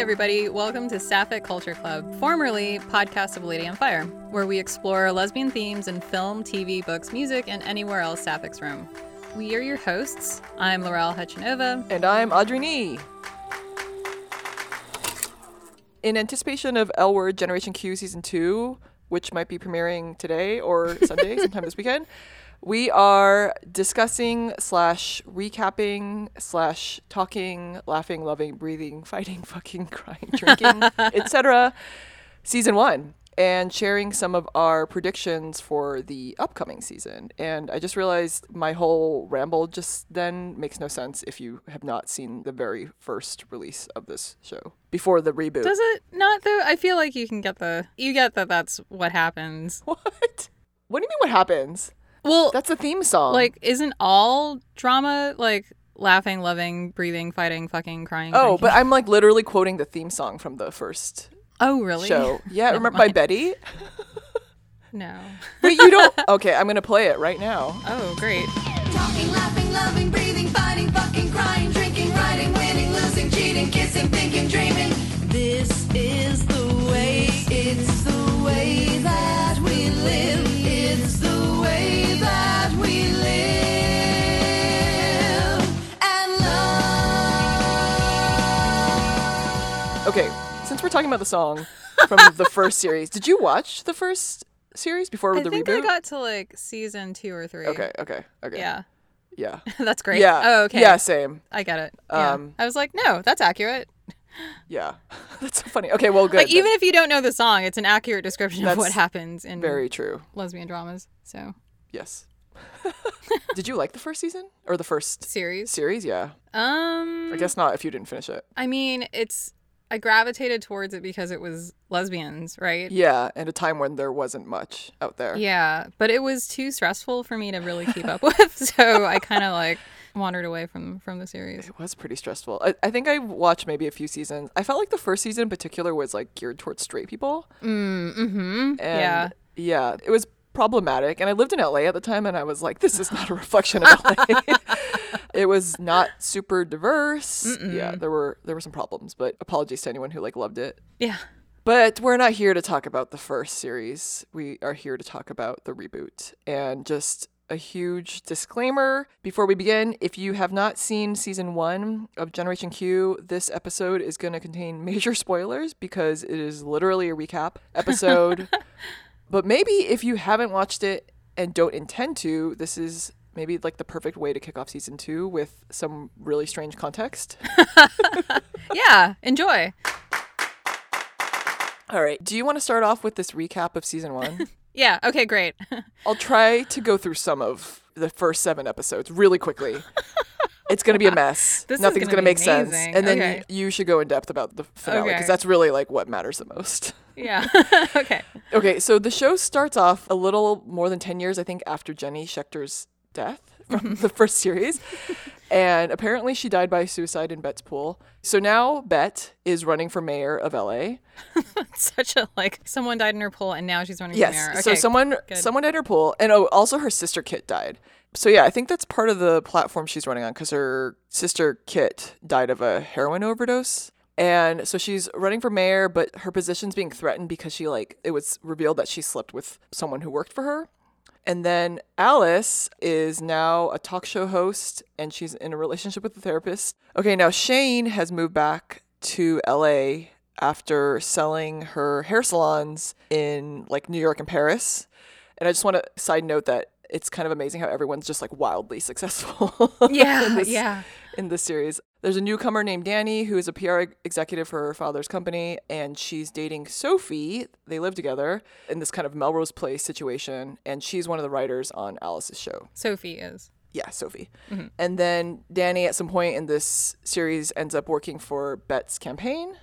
everybody. Welcome to Sapphic Culture Club, formerly Podcast of Lady on Fire, where we explore lesbian themes in film, TV, books, music, and anywhere else Sapphic's room. We are your hosts. I'm Laurel Hechanova. And I'm Audrey Nee. In anticipation of L Word Generation Q Season 2, which might be premiering today or Sunday, sometime this weekend, we are discussing slash recapping slash talking, laughing, loving, breathing, fighting, fucking, crying, drinking, etc. Season 1 and sharing some of our predictions for the upcoming season. And I just realized my whole ramble just then makes no sense if you have not seen the very first release of this show before the reboot. Does it not though? I feel like you can get the you get that that's what happens. What? What do you mean what happens? Well, That's a theme song. like isn't all drama like laughing, loving, breathing, fighting, fucking, crying? Oh, drinking? but I'm like literally quoting the theme song from the first oh really? show. Yeah, Never remember by. Betty? No. Wait, you don't Okay, I'm gonna play it right now. Oh great. Talking, laughing, loving, breathing, fighting, fucking, crying, drinking, writing, winning, losing, cheating, kissing, thinking, dreaming. Since we're talking about the song from the first series, did you watch the first series before I the think reboot? I got to like season two or three. Okay, okay, okay. Yeah. Yeah. That's great. Yeah. Oh, okay. Yeah, same. I get it. Yeah. Um, I was like, no, that's accurate. Yeah. That's so funny. Okay, well, good. Like, even if you don't know the song, it's an accurate description of what happens in very true. lesbian dramas. So, Yes. did you like the first season or the first series. series? Yeah. Um, I guess not if you didn't finish it. I mean, it's. I gravitated towards it because it was lesbians, right? Yeah, at a time when there wasn't much out there. Yeah, but it was too stressful for me to really keep up with, so I kind of like wandered away from from the series. It was pretty stressful. I, I think I watched maybe a few seasons. I felt like the first season in particular was like geared towards straight people. Mm, mm-hmm. And Yeah. yeah, it was problematic. And I lived in LA at the time and I was like, this is not a reflection of LA. it was not super diverse. Yeah, there were there were some problems, but apologies to anyone who like loved it. Yeah. But we're not here to talk about the first series. We are here to talk about the reboot. And just a huge disclaimer before we begin if you have not seen season one of Generation Q, this episode is going to contain major spoilers because it is literally a recap episode. but maybe if you haven't watched it and don't intend to, this is maybe like the perfect way to kick off season two with some really strange context. Yeah. Enjoy. All right. Do you want to start off with this recap of season one? Yeah. Okay. Great. I'll try to go through some of the first seven episodes really quickly. It's going to be a mess. This Nothing's gonna going to make sense. And then Okay. you, you should go in depth about the finale because Okay. that's really like what matters the most. yeah. okay. Okay, so the show starts off a little more than 10 years, I think, after Jenny Schecter's death from the first series. And apparently she died by suicide in Bette's pool. So now Bette is running for mayor of LA. Such a like someone died in her pool and now she's running Yes. for mayor. So someone good. someone at her pool, and oh, also her sister Kit died. So yeah, I think that's part of the platform she's running on because her sister Kit died of a heroin overdose. And so she's running for mayor, but her position's being threatened because she like it was revealed that she slept with someone who worked for her. And then Alice is now a talk show host and she's in a relationship with a therapist. Okay, now Shane has moved back to LA after selling her hair salons in like New York and Paris. And I just want to side note that it's kind of amazing how everyone's just like wildly successful. Yeah. this, yeah. In this series. There's a newcomer named Dani who is a PR executive for her father's company, and she's dating Sophie. They live together in this kind of Melrose Place situation, and she's one of the writers on Alice's show. Sophie is. Yeah, Sophie. Mm-hmm. And then Dani, at some point in this series, ends up working for Bette's campaign.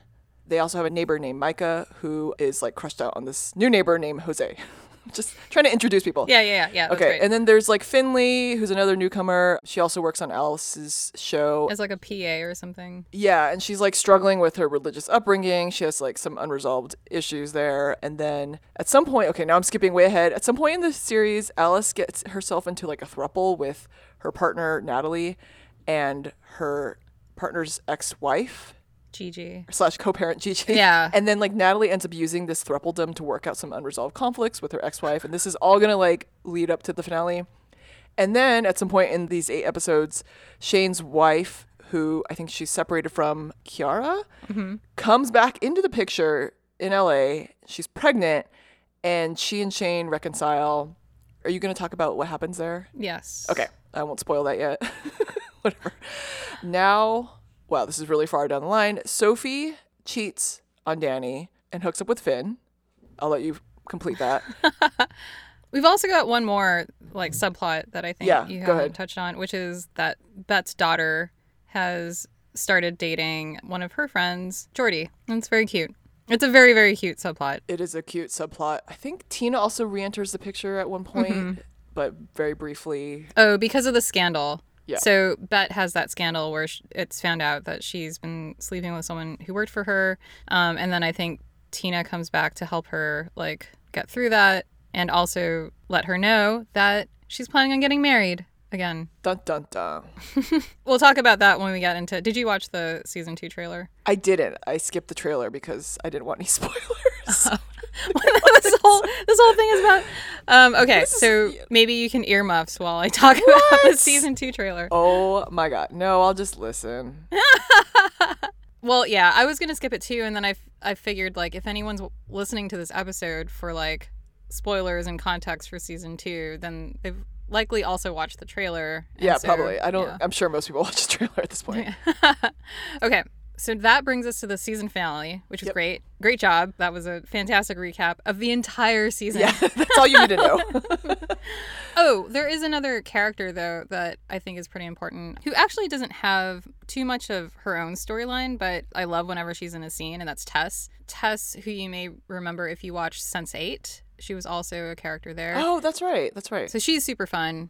They also have a neighbor named Micah who is like crushed out on this new neighbor named Jose. Just trying to introduce people. Yeah. Yeah. Yeah. yeah Okay, and then there's like Finley, who's another newcomer. She also works on Alice's show. As like a PA or something. Yeah, and she's like struggling with her religious upbringing. She has like some unresolved issues there. And then at some point, okay, now I'm skipping way ahead. At some point in the series, Alice gets herself into like a thruple with her partner, Natalie, and her partner's ex wife. Gigi. slash co-parent Gigi. Yeah. And then like Natalie ends up using this thruppledom to work out some unresolved conflicts with her ex-wife, and this is all gonna like lead up to the finale. And then at some point in these eight episodes, Shane's wife, who I think she's separated from Quiara, mm-hmm. comes back into the picture in LA. She's pregnant, and she and Shane reconcile. Are you gonna talk about what happens there? Yes. Okay, I won't spoil that yet. Whatever. Now, wow, this is really far down the line. Sophie cheats on Dani and hooks up with Finn. I'll let you complete that. We've also got one more like subplot that I think Yeah, you haven't touched on, which is that Bette's daughter has started dating one of her friends, Jordi. And it's very cute. It's a very, very cute subplot. It is a cute subplot. I think Tina also re-enters the picture at one point, Mm-hmm. but very briefly. Oh, because of the scandal. Yeah. So Bette has that scandal where it's found out that she's been sleeping with someone who worked for her, um, and then I think Tina comes back to help her like get through that, and also let her know that she's planning on getting married again. Dun dun dun. We'll talk about that when we get into. Did you watch the season two trailer? I didn't. I skipped the trailer because I didn't want any spoilers. this whole this whole thing is about. Um, okay, so maybe you can earmuffs while I talk about the season two trailer. oh my god. No, I'll just listen. Well, yeah, I was gonna skip it too, and then I I figured like if anyone's listening to this episode for like spoilers and context for season two, then they've likely also watched the trailer. Yeah, so- probably. I don't. yeah. I'm sure most people watch the trailer at this point. Okay, so that brings us to the season finale, which is Yep. great. Great job. That was a fantastic recap of the entire season. Yeah, that's all you need to know. Oh, there is another character though that I think is pretty important, who actually doesn't have too much of her own storyline, but I love whenever she's in a scene, and that's Tess. Tess, who you may remember if you watched Sense8, she was also a character there. oh, that's right. That's right. So she's super fun.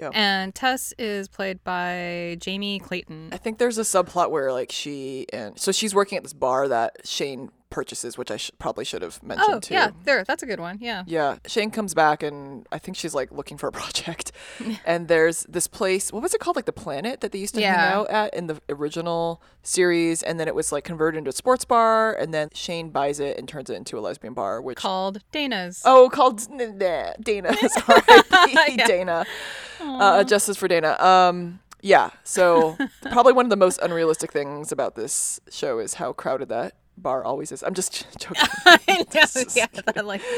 Yeah. And Tess is played by Jamie Clayton. I think there's a subplot where like she and so she's working at this bar that Shane purchases, which I sh- probably should have mentioned Oh, too. yeah, there. That's a good one. Yeah. Yeah, Shane comes back and I think she's like looking for a project. and there's this place, what was it called? Like the planet that they used to hang out at in the original series. And then it was like converted into a sports bar. And then Shane buys it and turns it into a lesbian bar, which. Called Dana's. Oh, called Dana's. Dana. Sorry, Dana. Uh, Justice for Dana. Um, yeah. So probably one of the most unrealistic things about this show is how crowded that bar always is. I'm just joking. I know. Yeah. that, like.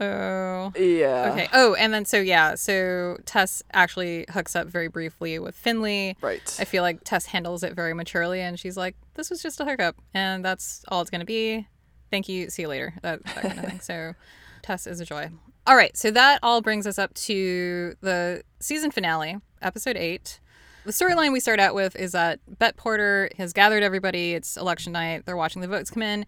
Oh. yeah. Okay. Oh, and then so yeah, so Tess actually hooks up very briefly with Finley. Right. I feel like Tess handles it very maturely, and she's like, "This was just a hookup, and that's all it's gonna be. Thank you. See you later." That, that kind of thing. So, Tess is a joy. All right. So that all brings us up to the season finale, episode eight. The storyline we start out with is that Bette Porter has gathered everybody. It's election night. They're watching the votes come in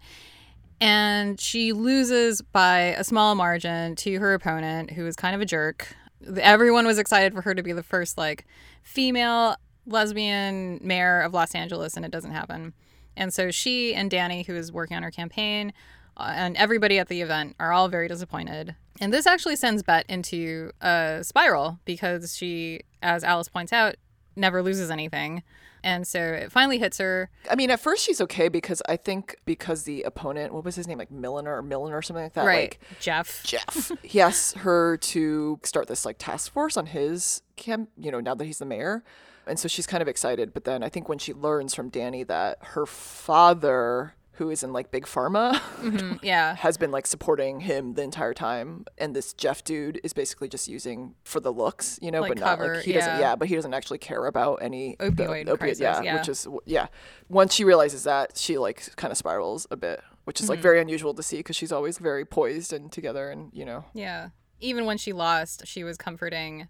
and she loses by a small margin to her opponent who is kind of a jerk everyone was excited for her to be the first like female lesbian mayor of los angeles and it doesn't happen and so she and dani who is working on her campaign uh, and everybody at the event are all very disappointed and this actually sends bette into a spiral because she as alice points out never loses anything. And so it finally hits her. I mean, at first she's okay because I think because the opponent, what was his name, like Milliner or Millen or something like that, right. like jeff. Jeff, he asks her to start this like task force on his camp. You know, now that he's the mayor, and so she's kind of excited. But then I think when she learns from Dani that her father, who is in like big pharma, Mm, yeah has been like supporting him the entire time, and this Jeff dude is basically just using for the looks, you know, Like but not like he doesn't. yeah. Yeah, but he doesn't actually care about any the Opioid crisis, yeah, yeah. which is yeah. Once she realizes that, she like kind of spirals a bit, which is Mm-hmm. like very unusual to see because she's always very poised and together, and you know. Yeah. Even when she lost, she was comforting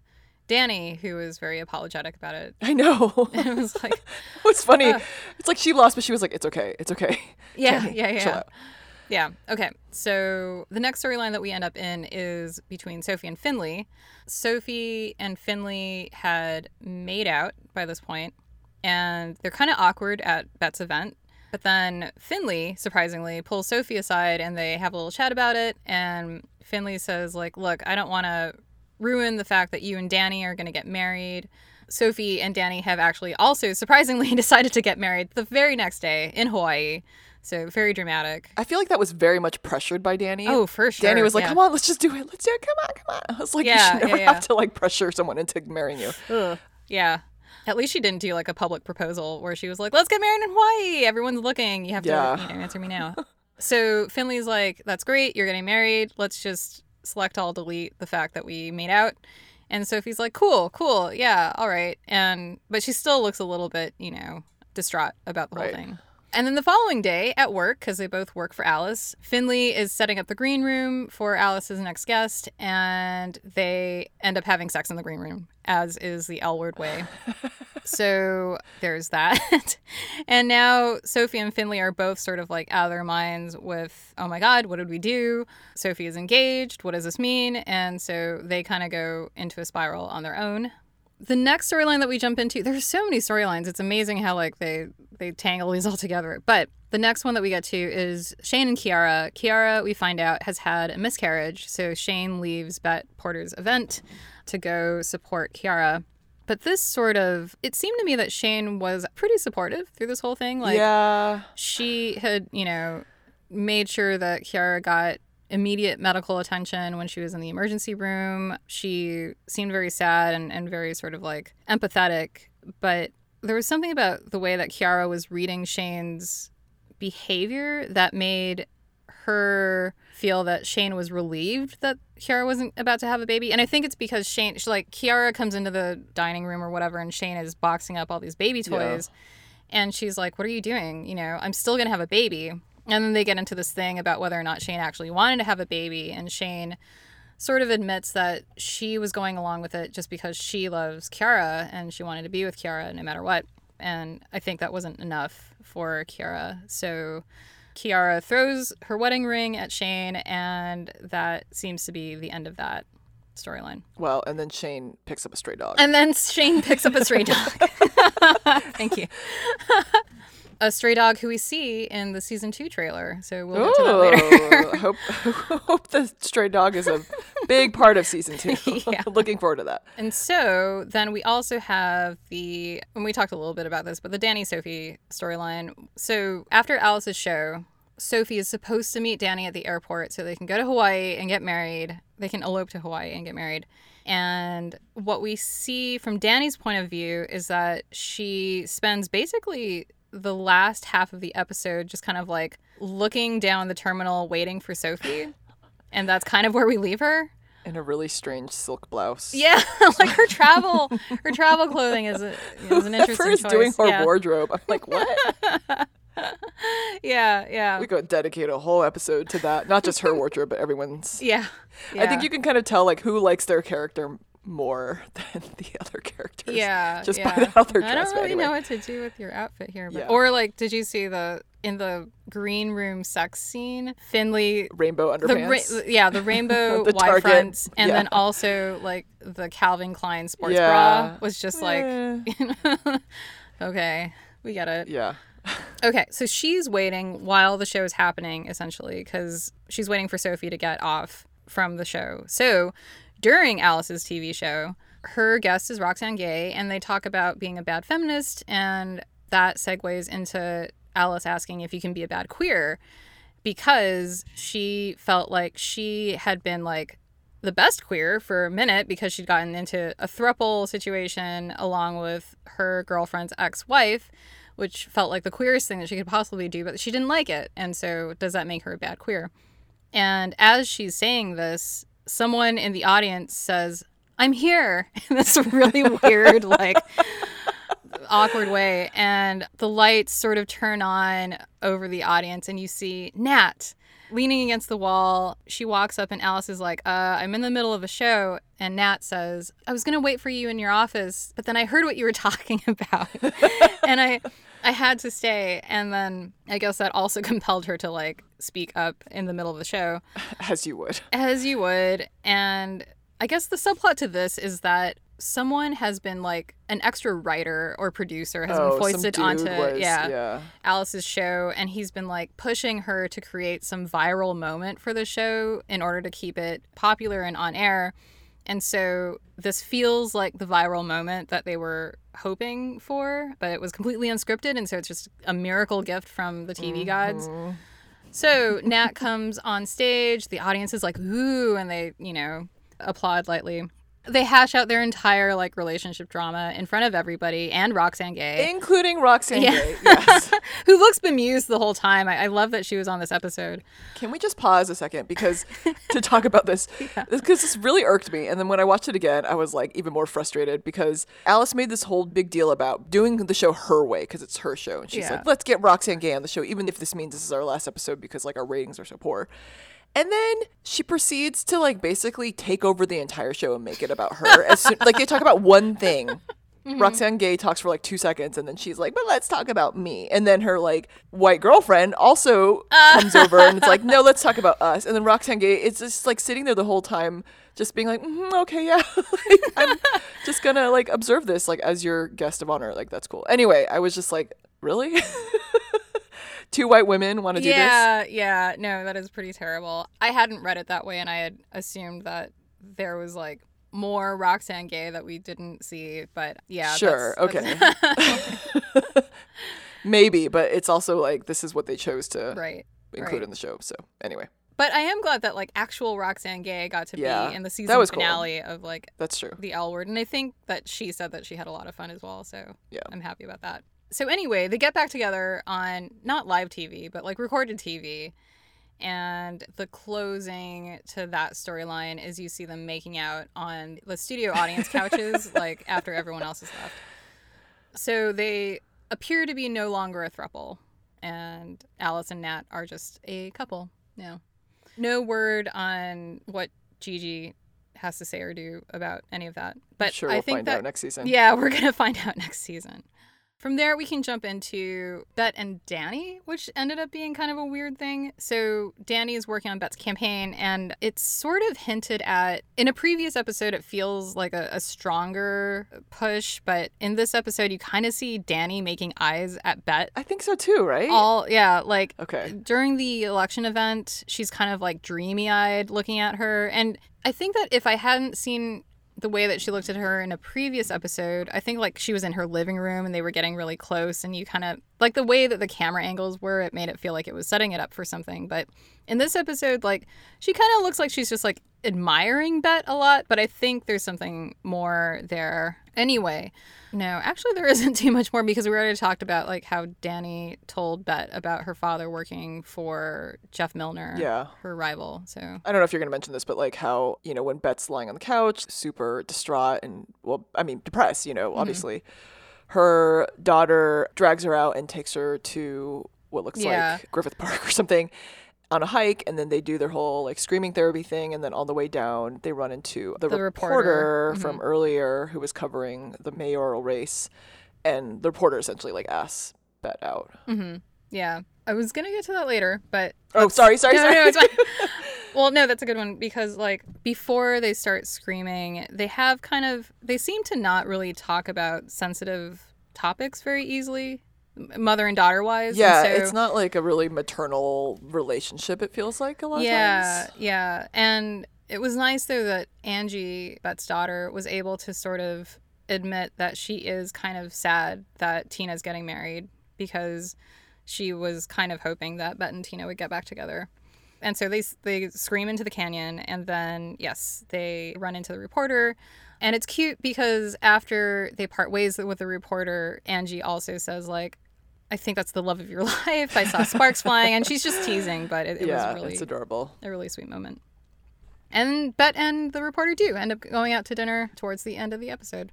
Dani, who was very apologetic about it. I know. It was like, What's funny? Uh, it's like she lost, but she was like, "It's okay, it's okay." yeah, Dani, yeah, yeah. Yeah. Okay. So the next storyline that we end up in is between Sophie and Finley. Sophie and Finley had made out by this point, and they're kind of awkward at Bette's event. But then Finley, surprisingly, pulls Sophie aside and they have a little chat about it. And Finley says, like, look, I don't want to ruin the fact that you and Dani are going to get married. Sophie and Dani have actually also surprisingly decided to get married the very next day in Hawaii. So very dramatic. I feel like that was very much pressured by Dani. Oh, for sure. Dani was like, yeah. "Come on, let's just do it. Let's do it. Come on, come on." I was like, Yeah, "You should never yeah. have to like pressure someone into marrying you." Ugh. Yeah. At least she didn't do like a public proposal where she was like, let's get married in Hawaii. Everyone's looking. You have to you know, answer me now. so Finley's like, that's great. You're getting married. Let's just select all delete the fact that we made out. And Sophie's like, cool, cool. Yeah, all right. And, but she still looks a little bit, you know, distraught about the Right. whole thing. And then the following day at work, because they both work for Alice, Finley is setting up the green room for Alice's next guest, and they end up having sex in the green room, as is the L word way. so there's that. and now Sophie and Finley are both sort of like out of their minds with, oh my God, what did we do? Sophie is engaged. What does this mean? And so they kind of go into a spiral on their own the next storyline that we jump into there's so many storylines. It's amazing how like they they tangle these all together. But the next one that we get to is shane and quiara. Quiara we find out has had a miscarriage. So shane leaves bette porter's event to go support quiara. But this sort of it seemed to me that shane was pretty supportive through this whole thing. Like yeah, she had, you know, made sure that Quiara got immediate medical attention when she was in the emergency room. She seemed very sad and, and very sort of like empathetic. But there was something about the way that Quiara was reading Shane's behavior that made her feel that Shane was relieved that Quiara wasn't about to have a baby. And I think it's because Shane, she, like, Quiara comes into the dining room or whatever, and Shane is boxing up all these baby toys. And she's like, What are you doing? You know, I'm still going to have a baby. And then they get into this thing about whether or not Shane actually wanted to have a baby. And Shane sort of admits that she was going along with it just because she loves Quiara and she wanted to be with Quiara no matter what. And I think that wasn't enough for Quiara. So Quiara throws her wedding ring at Shane, and that seems to be the end of that storyline. well, and then Shane picks up a stray dog. And then Shane picks up a stray dog. Thank you. a stray dog who we see in the season two trailer. So we'll get to that later. Hope hope the stray dog is a big part of season two. Yeah. Looking forward to that. And so then we also have the, and we talked a little bit about this, but the Dani Sophie storyline. So after Alice's show, Sophie is supposed to meet Dani at the airport so they can go to Hawaii and get married. They can elope to Hawaii and get married. And what we see from Dani's point of view is that she spends basically the last half of the episode just kind of like looking down the terminal waiting for Sophie. And that's kind of where we leave her. In a really strange silk blouse. Yeah, like her travel, her travel clothing is, a, is an interesting Whoever is choice. doing her yeah. wardrobe, I'm like, what? yeah, yeah, we could dedicate a whole episode to that. Not just her wardrobe, but everyone's. yeah, I think you can kind of tell like who likes their character more than the other characters. Yeah, Just yeah. by how they're I dressed. don't really anyway. know what to do with your outfit here, but Yeah. or like, did you see the in the green room sex scene? Finley, Rainbow the underpants. ra- yeah, the rainbow The Target, fronts, and yeah. then also like the Calvin Klein sports bra was just like, okay, we get it. yeah. Okay, so she's waiting while the show is happening, essentially, because she's waiting for Sophie to get off from the show. So during Alice's TV show, her guest is Roxane Gay, and they talk about being a bad feminist, and that segues into Alice asking if you can be a bad queer because she felt like she had been like the best queer for a minute because she'd gotten into a thruple situation along with her girlfriend's ex-wife which felt like the queerest thing that she could possibly do but she didn't like it and so does that make her a bad queer? And as she's saying this someone in the audience says i'm here. In this really weird like awkward way. And the lights sort of turn on over the audience and you see nat leaning against the wall. She walks up and alice is like uh, i'm in the middle of a show. And nat says i was going to wait for you in your office but then i heard what you were talking about. And i i had to stay and then i guess that also compelled her to like speak up in the middle of the show As you would. as you would. And I guess the subplot to this is that someone has been like an extra writer or producer has oh, been foisted onto was, yeah, yeah. Alice's show and he's been like pushing her to create some viral moment for the show in order to keep it popular and on air. And so this feels like the viral moment that they were hoping for, but it was completely unscripted. And so it's just a miracle gift from the TV mm-hmm. gods. So Nat comes on stage, the audience is like, ooh, and they, you know, applaud lightly. They hash out their entire like relationship drama in front of everybody and Roxane Gay, Including Roxane Yeah. Gay. Yes. who looks bemused the whole time. I, I love that she was on this episode. Can we just pause a second because to talk about this because this really irked me and then when I watched it again I was like even more frustrated because Alice made this whole big deal about doing the show her way because it's her show and she's Yeah. like let's get Roxane Gay on the show even if this means this is our last episode because like our ratings are so poor. And then she proceeds to like basically take over the entire show and make it about her. As soon, like they talk about one thing. Roxane Gay talks for like two seconds and then she's like, but let's talk about me. And then her like white girlfriend also comes over and it's like, no, let's talk about us. And then Roxane Gay is just like sitting there the whole time, just being like, "Mhm, okay, yeah. Like, I'm just gonna like observe this like as your guest of honor. Like, that's cool. Anyway, I was just like, really? Two white women want to do this? yeah, yeah. No, that is pretty terrible. I hadn't read it that way, and I had assumed that there was like more Roxane Gay that we didn't see. But yeah, Sure, that's- that's- Maybe, but it's also like this is what they chose to right. include right. in the show. So anyway, But I am glad that like actual Roxane Gay got to Yeah, be in the that season was cool. finale of like that's true. the L word, and I think that she said that she had a lot of fun as well. So Yeah. I'm happy about that. So anyway, they get back together on not live TV, but like recorded TV. And the closing to that storyline is you see them making out on the studio audience couches, like after everyone else has left. So they appear to be no longer a throuple, and Alice and Nat are just a couple now. No word on what Gigi has to say or do about any of that. But sure, I we'll think find that out next season. yeah, we're gonna find out next season. From there, we can jump into Bette and Dani, which ended up being kind of a weird thing. So, Dani is working on Bette's campaign, and it's sort of hinted at in a previous episode, it feels like a, a stronger push, but in this episode, you kind of see Dani making eyes at Bette. I think so too, right? All, yeah, like okay. during the election event, she's kind of like dreamy eyed looking at her. And I think that if I hadn't seen the way that she looked at her in a previous episode, I think like she was in her living room and they were getting really close. And you kind of like the way that the camera angles were, it made it feel like it was setting it up for something. But in this episode, like she kind of looks like she's just like admiring Bette a lot. But I think there's something more there. Anyway, no, actually, there isn't too much more because we already talked about like how Dani told Bette about her father working for Jeff Milner, Yeah. her rival. So I don't know if you're going to mention this, but like how, you know, when Bette's lying on the couch, super distraught and, well, I mean, depressed, you know, mm-hmm. obviously, her daughter drags her out and takes her to what looks Yeah. like Griffith Park or something on a hike. And then they do their whole like screaming therapy thing. And then on the way down, they run into the, The reporter, reporter. Mm-hmm. from earlier who was covering the mayoral race. And the reporter essentially like asks Bette out. mm-hmm. yeah, I was gonna get to that later, but Oh, sorry, sorry, no, sorry. no, it's fine. well, no, that's a good one because like before they start screaming, they have kind of they seem to not really talk about sensitive topics very easily, mother and daughter wise. Yeah, so, it's not like a really maternal relationship. It feels like a lot yeah, yeah, and it was nice though that Angie, Bette's daughter, was able to sort of admit that she is kind of sad that Tina's getting married because she was kind of hoping that Bette and Tina would get back together. And so they they scream into the canyon, and then yes, they run into the reporter, and it's cute because after they part ways with the reporter, Angie also says like, "I think that's the love of your life." I saw sparks flying, and she's just teasing, but it, it yeah, was really it's adorable. a really sweet moment. And Bette and the reporter do end up going out to dinner towards the end of the episode.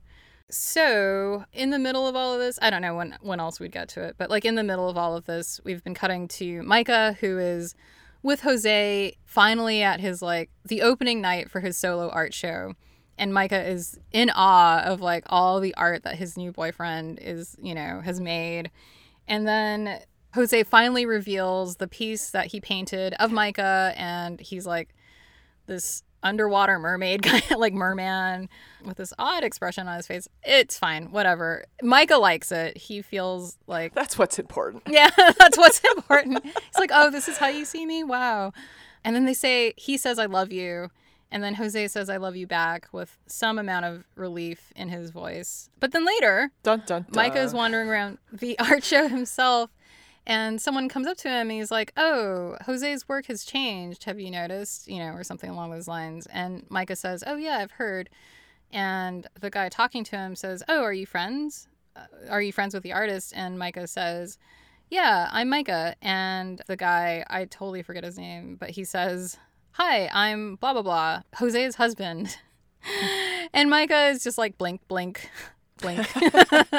So, in the middle of all of this, I don't know when when else we'd get to it, but like in the middle of all of this, we've been cutting to Micah who is with Jose finally at his like the opening night for his solo art show. And Micah is in awe of like all the art that his new boyfriend is, you know, has made. And then Jose finally reveals the piece that he painted of Micah, and he's like this underwater mermaid guy, like merman, with this odd expression on his face. It's fine, whatever. Micah likes it. He feels like, That's what's important. yeah, that's what's important. He's like, oh, this is how you see me? Wow. And then they say, he says, I love you. And then Jose says, I love you back with some amount of relief in his voice. But then later, Dun dun dun. Micah is wandering around the art show himself, and someone comes up to him and he's like, Oh, Jose's work has changed. Have you noticed? You know, or something along those lines. And Micah says, Oh, yeah, I've heard. And the guy talking to him says, Oh, are you friends? Uh, Are you friends with the artist? And Micah says, Yeah, I'm Micah. And the guy, I totally forget his name, but he says, Hi, I'm blah, blah, blah, Jose's husband. and Micah is just like, blink, blink, blink.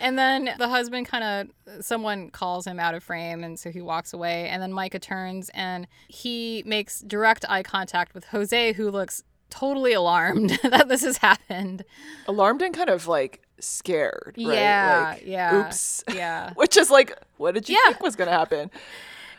And then the husband kind of, someone calls him out of frame, and so he walks away. And then Micah turns and he makes direct eye contact with Jose, who looks totally alarmed that this has happened. alarmed and kind of like scared. Right? Yeah, Like, yeah, Oops. Yeah. Which is like, what did you Yeah. think was gonna happen?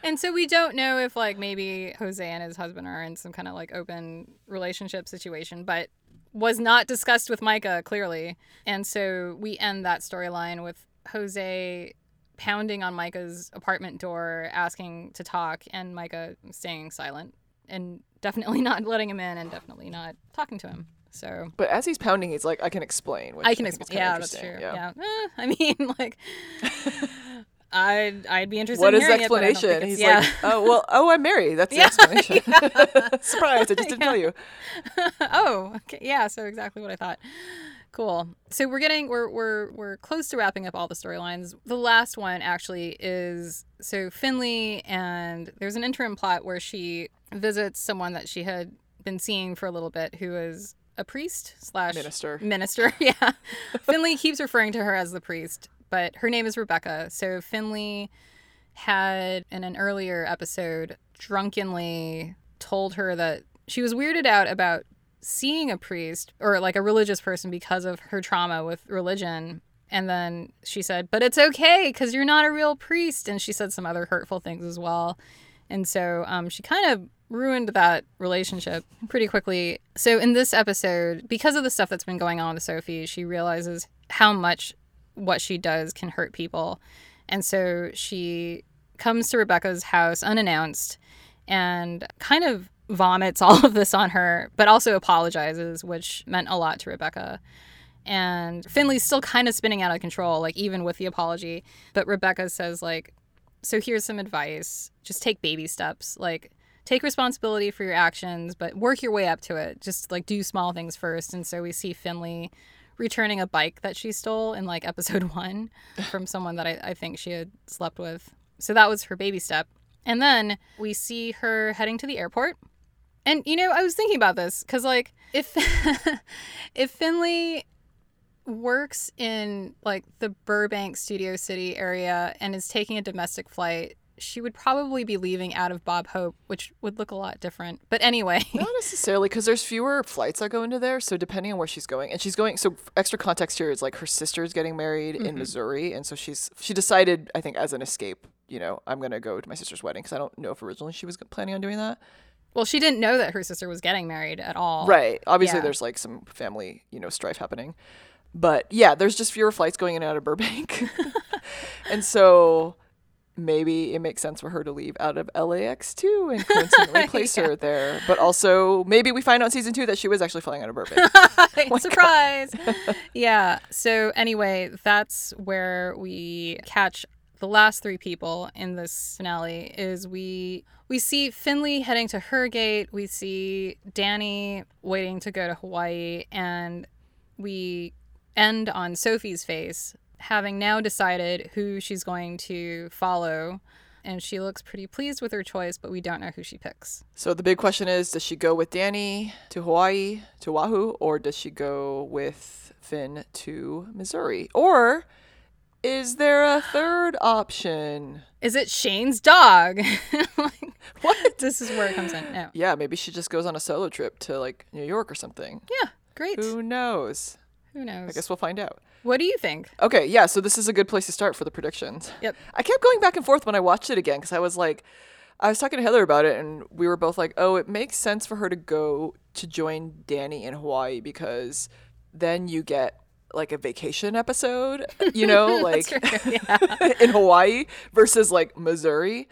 And so we don't know if, like, maybe Jose and his husband are in some kind of like open relationship situation, but was not discussed with Micah clearly. And so we end that storyline with Jose pounding on Micah's apartment door, asking to talk, and Micah staying silent and definitely not letting him in and definitely not talking to him. So But as he's pounding, he's like, I can explain. Which I can is explain. Yeah, that's true. interesting. Yeah. Eh, I mean, like, I'd I'd be interested. What in is the hearing it, but I don't think explanation? He's yeah. like, oh well, oh I'm married. That's the explanation. Surprise! I just didn't tell you. oh, okay. Yeah, so exactly what I thought. Cool. So we're getting we're we're we're close to wrapping up all the storylines. The last one actually is so Finley and there's an interim plot where she visits someone that she had been seeing for a little bit who is a priest slash Minister. Minister, yeah. Finley keeps referring to her as the priest, but her name is Rebecca. So Finley had in an earlier episode drunkenly told her that she was weirded out about seeing a priest or like a religious person because of her trauma with religion. And then she said, But it's okay because you're not a real priest. And she said some other hurtful things as well. And so um, she kind of ruined that relationship pretty quickly. So in this episode, because of the stuff that's been going on with Sophie, she realizes how much what she does can hurt people. And so she comes to Rebecca's house unannounced and kind of vomits all of this on her, but also apologizes, which meant a lot to Rebecca. And Finley's still kind of spinning out of control, like even with the apology. But Rebecca says, like, so here's some advice. Just take baby steps. Like, take responsibility for your actions, but work your way up to it. Just like do small things first. And so we see Finley returning a bike that she stole in like episode one from someone that I, I think she had slept with. So that was her baby step. And then we see her heading to the airport. And you know, I was thinking about this because like if if Finley works in like the Burbank Studio City area and is taking a domestic flight, she would probably be leaving out of Bob Hope, which would look a lot different. But anyway, Not necessarily, because there's fewer flights that go into there. So depending on where she's going, and she's going. So extra context here is like her sister's getting married in mm-hmm. Missouri, and so she's she decided, I think, as an escape, you know, I'm gonna go to my sister's wedding because I don't know if originally she was planning on doing that. well, she didn't know that her sister was getting married at all. Right. Obviously, Yeah. there's like some family, you know, strife happening. But yeah, there's just fewer flights going in and out of Burbank. and so maybe it makes sense for her to leave out of LAX too and coincidentally place her there. But also, maybe we find out in season two that she was actually flying out of Burbank. Surprise. yeah. So anyway, that's where we catch the last three people in this finale is we we see Finley heading to her gate, we see Dani waiting to go to Hawaii, and we end on Sophie's face, having now decided who she's going to follow. And she looks pretty pleased with her choice, but we don't know who she picks. so the big question is does she go with Dani to Hawaii, to Oahu, or does she go with Finn to Missouri? Or is there a third option? Is it Shane's dog? like, What? this is where it comes in. No. Yeah, maybe she just goes on a solo trip to like New York or something. Yeah, great. Who, knows? Who knows? knows? I guess we'll find out. What do you think? Okay, yeah, so this is a good place to start for the predictions. Yep. I kept going back and forth when I watched it again because I was like, I was talking to Heather about it, and we were both like, oh, it makes sense for her to go to join Danny in Hawaii because then you get like a vacation episode, you know, like in Hawaii versus like Missouri.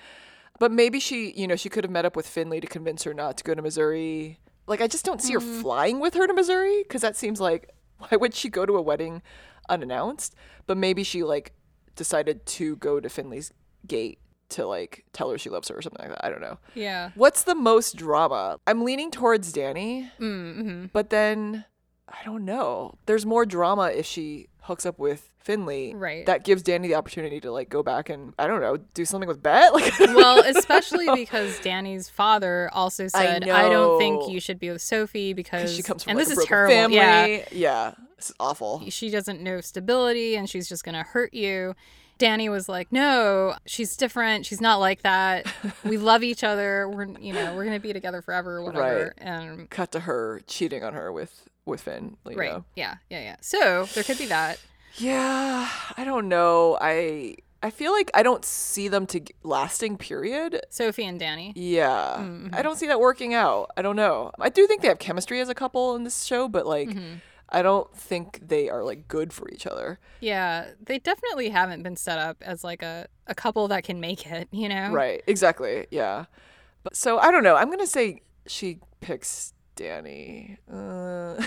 But maybe she, you know, she could have met up with Finley to convince her not to go to Missouri. Like I just don't see her Mm. flying with her to Missouri because that seems like why would she go to a wedding unannounced? But maybe she like decided to go to Finley's gate to like tell her she loves her or something like that. I don't know. Yeah. What's the most drama? I'm leaning towards Dani, Mm-hmm. but then I don't know. There's more drama if she hooks up with Finley. Right. That gives Dani the opportunity to like go back and I don't know, do something with Bette. Like well, especially because Dani's father also said, "I, don't think you should be with Sophie because she comes from and like, this a is terrible. family. Yeah, yeah, is awful. she doesn't know stability and she's just gonna hurt you." Dani was like, "No, she's different. She's not like that. We love each other. We're you know we're gonna be together forever, whatever." Right. And Cut to her cheating on her with with Finn. Right, yeah, yeah, yeah. So there could be that. Yeah, I don't know. I I feel like I don't see them to lasting. Period. Sophie and Dani. Yeah, Mm-hmm. I don't see that working out. I don't know. I do think they have chemistry as a couple in this show, but like, Mm-hmm. I don't think they are like good for each other. Yeah, they definitely haven't been set up as like a, a couple that can make it, you know? Right? Exactly. Yeah. But so I don't know. I'm gonna say she picks Dani. Uh,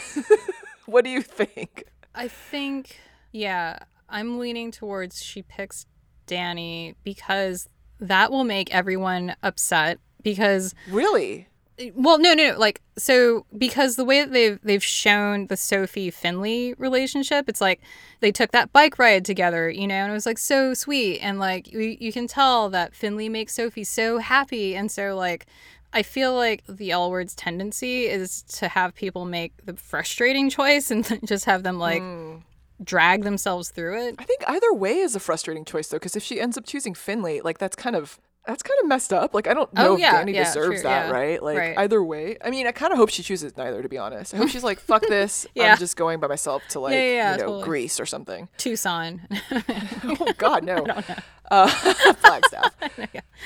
what do you think? I think, yeah, I'm leaning towards she picks Dani because that will make everyone upset. Because, Really? Well, no, no, no, like, so because the way that they've they've shown the Sophie Finley relationship, it's like they took that bike ride together, you know, and it was like so sweet, and like you, you can tell that Finley makes Sophie so happy, and so like. I feel like the L word's tendency is to have people make the frustrating choice and just have them like hmm. drag themselves through it. I think either way is a frustrating choice though, because if she ends up choosing Finley, like that's kind of that's kind of messed up. Like I don't know Oh, if Dani yeah, deserves true, that, yeah. right? Like Right. either way. I mean, I kind of hope she chooses neither. To be honest, I hope she's like, "Fuck this, Yeah. I'm just going by myself to like yeah, yeah, you know totally. Greece or something." Tucson. oh God, no. Uh, Flagstaff.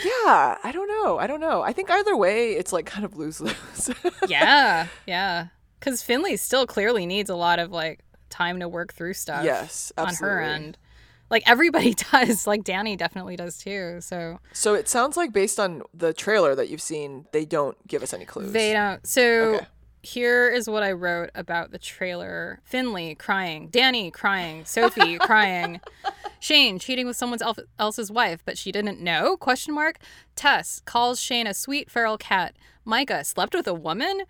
yeah, I don't know. I don't know. I think either way, it's like kind of lose lose. yeah, yeah. Because Finley still clearly needs a lot of like time to work through stuff. Yes, on her end. Like everybody does. Like Dani definitely does too. So so it sounds like based on the trailer that you've seen, they don't give us any clues. they don't. So Okay. here is what I wrote about the trailer: Finley crying, Dani crying, Sophie crying. Shane cheating with someone elf- else's wife, but she didn't know? Question mark. Tess calls Shane a sweet feral cat. Micah slept with a woman.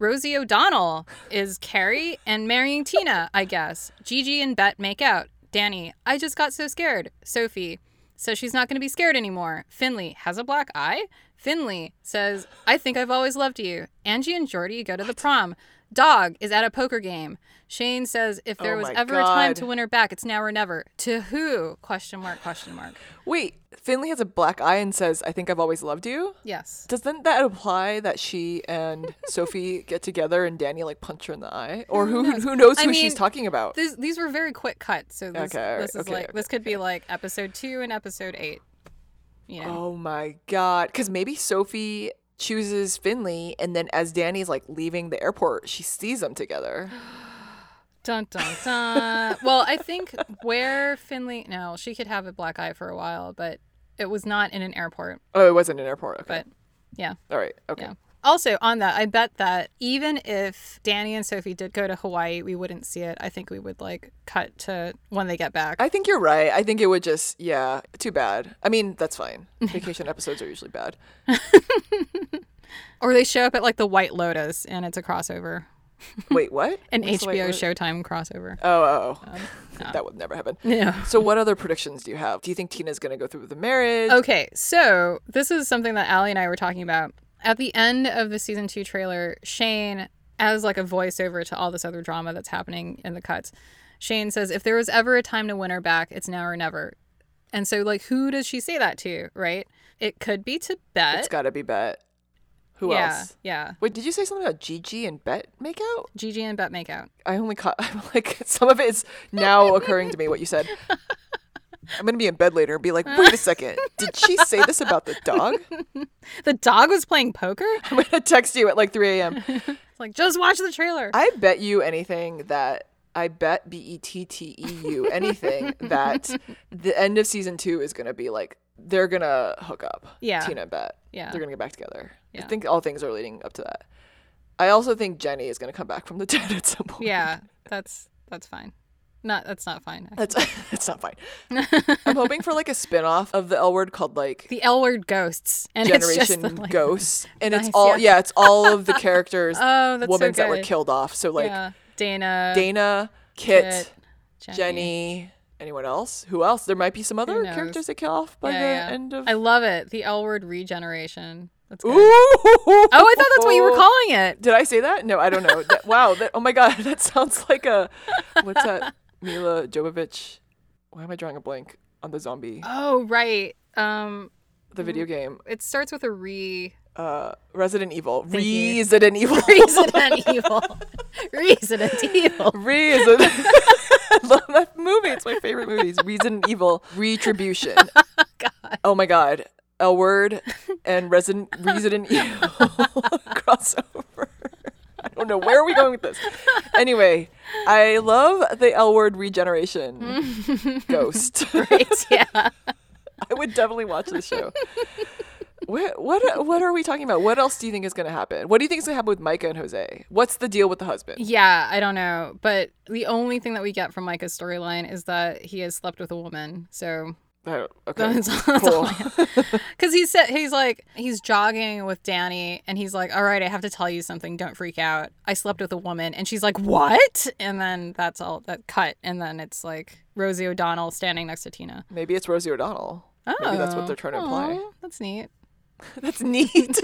Rosie O'Donnell is Carrie and marrying Tina, I guess. Gigi and Bette make out. Dani, I just got so scared. Sophie so she's not going to be scared anymore. Finley has a black eye. Finley says, I think I've always loved you. Angie and Jordi go to the prom. Dog is at a poker game. Shane says, if there Oh was ever a time to win her back, it's now or never. To who? Question mark, question mark. Wait, Finley has a black eye and says, "I think I've always loved you." Yes. Doesn't that imply that she and Sophie get together and Dani like punch her in the eye? Or who who knows I who she's talking about? These, these were very quick cuts. So this, Okay, right, this is okay, like, okay. this could be like episode two and episode eight. You know? Oh my god. Because maybe Sophie chooses Finley and then as Dani's like leaving the airport, she sees them together. Dun dun dun. well, I think where Finley, no, she could have a black eye for a while, but it was not in an airport. Oh, it wasn't an airport. Okay. But yeah, All right. Okay. yeah. Also, on that, I bet that even if Dani and Sophie did go to Hawaii, we wouldn't see it. I think we would like cut to when they get back. I think you're right. I think it would just, yeah, too bad. I mean, that's fine. Vacation episodes are usually bad. or they show up at like the White Lotus and it's a crossover, Wait, what? an What's HBO Showtime crossover. Oh, oh, oh. Um, that would never happen. Yeah. So, what other predictions do you have? Do you think Tina's going to go through with the marriage? Okay, so this is something that Allie and I were talking about. At the end of the season two trailer, Shane, as like a voiceover to all this other drama that's happening in the cuts, Shane says, If there was ever a time to win her back, it's now or never. And so, like, who does she say that to, right? It could be to Bette. It's got to be Bette. Who yeah, else? yeah. Wait, did you say something about Gigi and Bette make out? Gigi and Bette make out. I only caught, I'm like, some of it is now occurring to me what you said. I'm going to be in bed later and be like, wait a second. Did she say this about the dog? The dog was playing poker? I'm going to text you at like 3 a.m. It's like, just watch the trailer. I bet you anything that I bet B E T T E U anything that the end of season two is gonna be like they're gonna hook up. Yeah. Tina and Bette. Yeah. They're gonna get back together. I think all things are leading up to that. I also think Jenny is going to come back from the dead at some point. Yeah, that's that's fine. Not that's not fine. actually. That's that's not fine. I'm hoping for like a spin-off of the L word called like the L word ghosts and Generation the, like, Ghosts. And Nice, it's all yeah. yeah. it's all of the characters, Oh, that's so women that were killed off. So like yeah, Dana, Dana, Kit, Kit, Jenny. Jenny, anyone else? Who else? There might be some other characters that kill off by Yeah, the end of I love it. The L word regeneration. That's good. Ooh! Oh, I thought that's what you were calling it. Did I say that? No, I don't know. That- wow. That, oh my god, that sounds like a what's that? Milla Jovovich. Why am I drawing a blank on the zombie? Oh, right. Um, The video game. it starts with a re. Uh, Resident Evil. Thank you. Resident Evil. Resident Evil. Resident Evil. Reason. I love that movie. It's my favorite movies. Resident Evil Retribution. God. Oh my god. L word and Resident Resident Evil crossover. I don't know where are we going with this. Anyway, I love the L word regeneration ghost. Right. Yeah. I would definitely watch this show. What what what are we talking about? What else do you think is going to happen? What do you think is going to happen with Micah and Jose? What's the deal with the husband? Yeah, I don't know. But the only thing that we get from Micah's storyline is that he has slept with a woman. So Okay, That's that's cool. Because he said he's like he's jogging with Dani, and he's like, "All right, I have to tell you something. Don't freak out. I slept with a woman." And she's like, "What?" And then that's all that cut, and then it's like Rosie O'Donnell standing next to Tina. Maybe it's Rosie O'Donnell. Oh, Maybe that's what they're trying to oh, imply. Aw, That's neat. That's neat.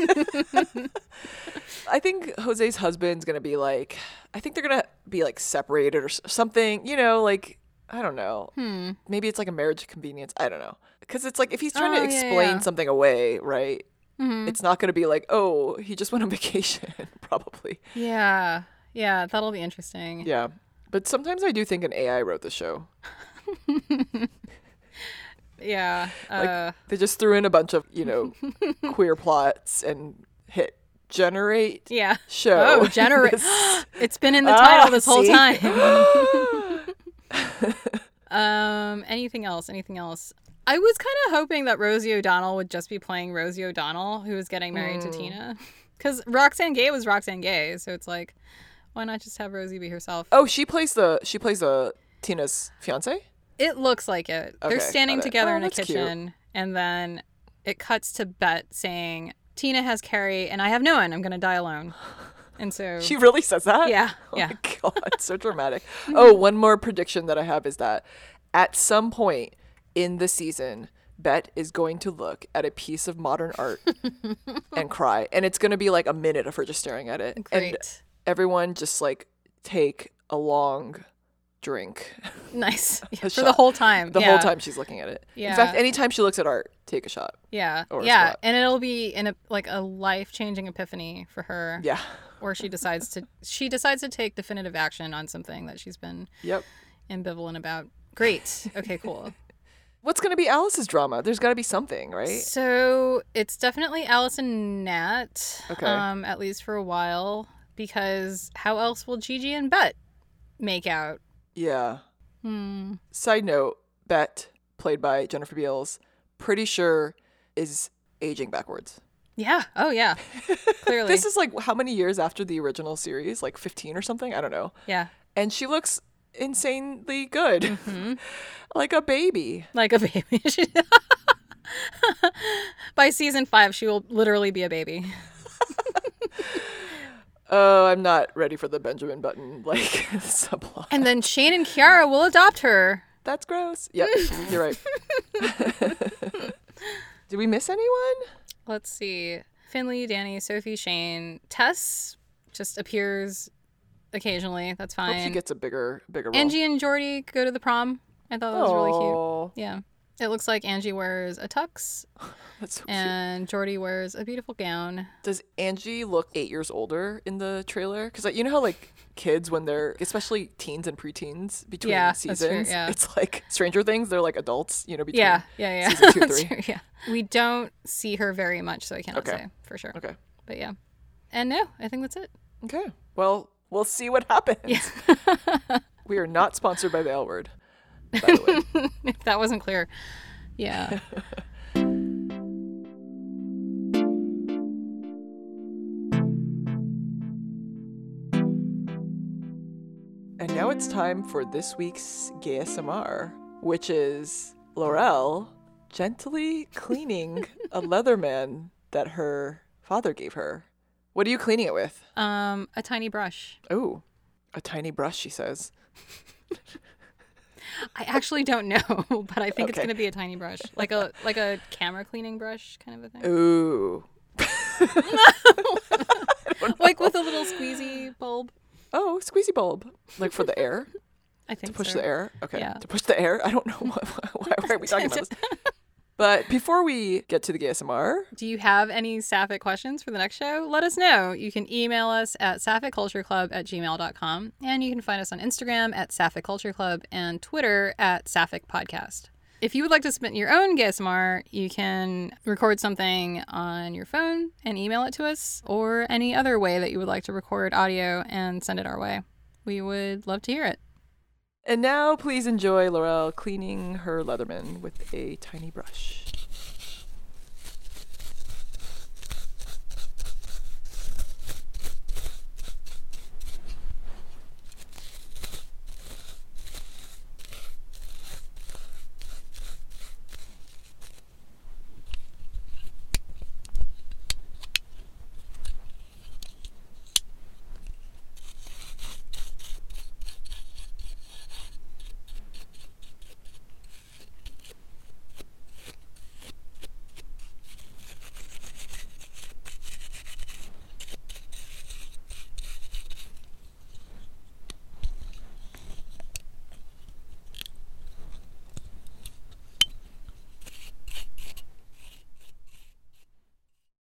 I think Jose's husband's gonna be like, I think they're gonna be like separated or something. You know, like I don't know. Hmm. Maybe it's like a marriage of convenience. I don't know. Because it's like if he's trying Oh, to explain yeah. something away, right? Mhm. It's not gonna be like, oh, he just went on vacation, probably. Yeah, yeah, that'll be interesting. Yeah. But sometimes I do think an AI wrote the show. Yeah. Like uh, they just threw in a bunch of, you know, queer plots and hit generate yeah. show. Oh, generate. It's been in the Ah, title this whole see? time. um, anything else? Anything else? I was kind of hoping that Rosie O'Donnell would just be playing Rosie O'Donnell, who was getting married Hmm. to Tina, because Roxane Gay was Roxane Gay, so it's like, why not just have Rosie be herself? Oh, she plays the she plays the Tina's fiance. It looks like it. Okay, They're standing it. together Oh, in a that's cute. kitchen, and then it cuts to Bette saying, "Tina has Carrie, and I have no one. I'm gonna die alone." And so She really says that. Yeah, Oh yeah. my god, so dramatic. Oh, one more prediction that I have is that at some point in the season, Bette is going to look at a piece of modern art and cry, and it's going to be like a minute of her just staring at it. And everyone just like take a long drink nice Yeah, for the whole time. the yeah. whole time she's looking at it. Yeah. In fact, anytime she looks at art, take a shot. Yeah, yeah, spot. and it'll be in a like a life changing epiphany for her. Yeah. Or she decides to she decides to take definitive action on something that she's been Yep. ambivalent about. Great. Okay, cool. What's going to be Alice's drama? There's got to be something, right? So it's definitely Alice and Nat. Okay. Um, at least for a while, because how else will Gigi and Bette make out? Yeah. Hmm. Side note, Bette, played by Jennifer Beals, pretty sure is aging backwards. Yeah. Oh yeah. Clearly. This is like how many years after the original series? Like 15 or something? I don't know. yeah. And she looks insanely good. Mm-hmm. like a baby. Like a baby. By season five, she will literally be a baby. Oh, I'm not ready for the Benjamin Button like subplot. And then Shane and Quiara will adopt her. That's gross. Yep, you're right. Did we miss anyone? Let's see. Finley, Dani, Sophie, Shane, Tess just appears occasionally. That's Hope she gets a bigger, bigger role. Angie and Jordi go to the prom. I thought that was really cute. Yeah. It looks like Angie wears a tux That's so cute. and Jordi wears a beautiful gown. Does Angie look eight years older in the trailer? Because like, you know how like kids when they're especially teens and preteens between Yeah, seasons, yeah. it's like Stranger Things. They're like adults, you know. Between, Yeah, yeah, yeah. season two, three. yeah we don't see her very much, so I cannot okay. say for sure. Okay. But yeah. And no, I think that's it. Okay. Well, we'll see what happens. Yeah. we are not sponsored by the L word. By the if that wasn't clear. Yeah. And now it's time for this week's GSMR, which is Laurel gently cleaning a Leatherman that her father gave her. What are you cleaning it with? Um, a tiny brush. Oh, a tiny brush, she says. I actually don't know, but I think it's gonna be a tiny brush, like a like a camera cleaning brush kind of a thing, Ooh. like with a little squeezy bulb. Oh, squeezy bulb. Like for the air? I think Push so. the air? Okay. Yeah. To push the air? I don't know. Why, why, why are we talking about this? But before we get to the ASMR, Do you have any sapphic questions for the next show? Let us know. You can email us at sapphiccultureclub at gmail.com and you can find us on Instagram at Sapphic Culture Club and Twitter at Sapphic Podcast. If you would like to submit your own GSMR, you can record something on your phone and email it to us or any other way that you would like to record audio and send it our way. We would love to hear it. And now please enjoy Laurel cleaning her Leatherman with a tiny brush.